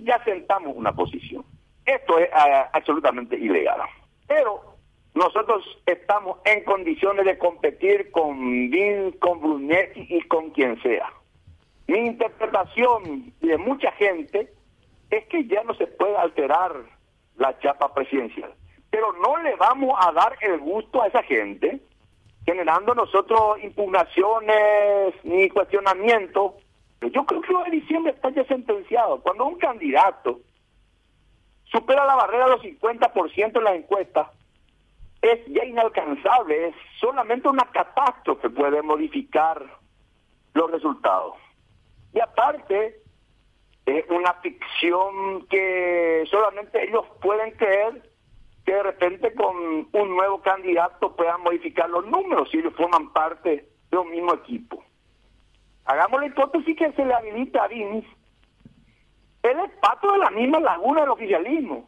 ya sentamos una posición. Esto es ah, absolutamente ilegal. Pero nosotros estamos en condiciones de competir con Vin, con Brunetti y con quien sea. Mi interpretación de mucha gente es que ya no se puede alterar la chapa presidencial. Pero no le vamos a dar el gusto a esa gente, generando nosotros impugnaciones ni cuestionamientos. Yo creo de diciembre está ya sentenciado. Cuando un candidato supera la barrera de los 50% en la encuesta, es ya inalcanzable, es solamente una catástrofe puede modificar los resultados. Y aparte, es una ficción que solamente ellos pueden creer que de repente con un nuevo candidato puedan modificar los números si ellos forman parte de un mismo equipo. Hagamos la hipótesis que se le habilita a Vince. Él es pato de la misma laguna del oficialismo.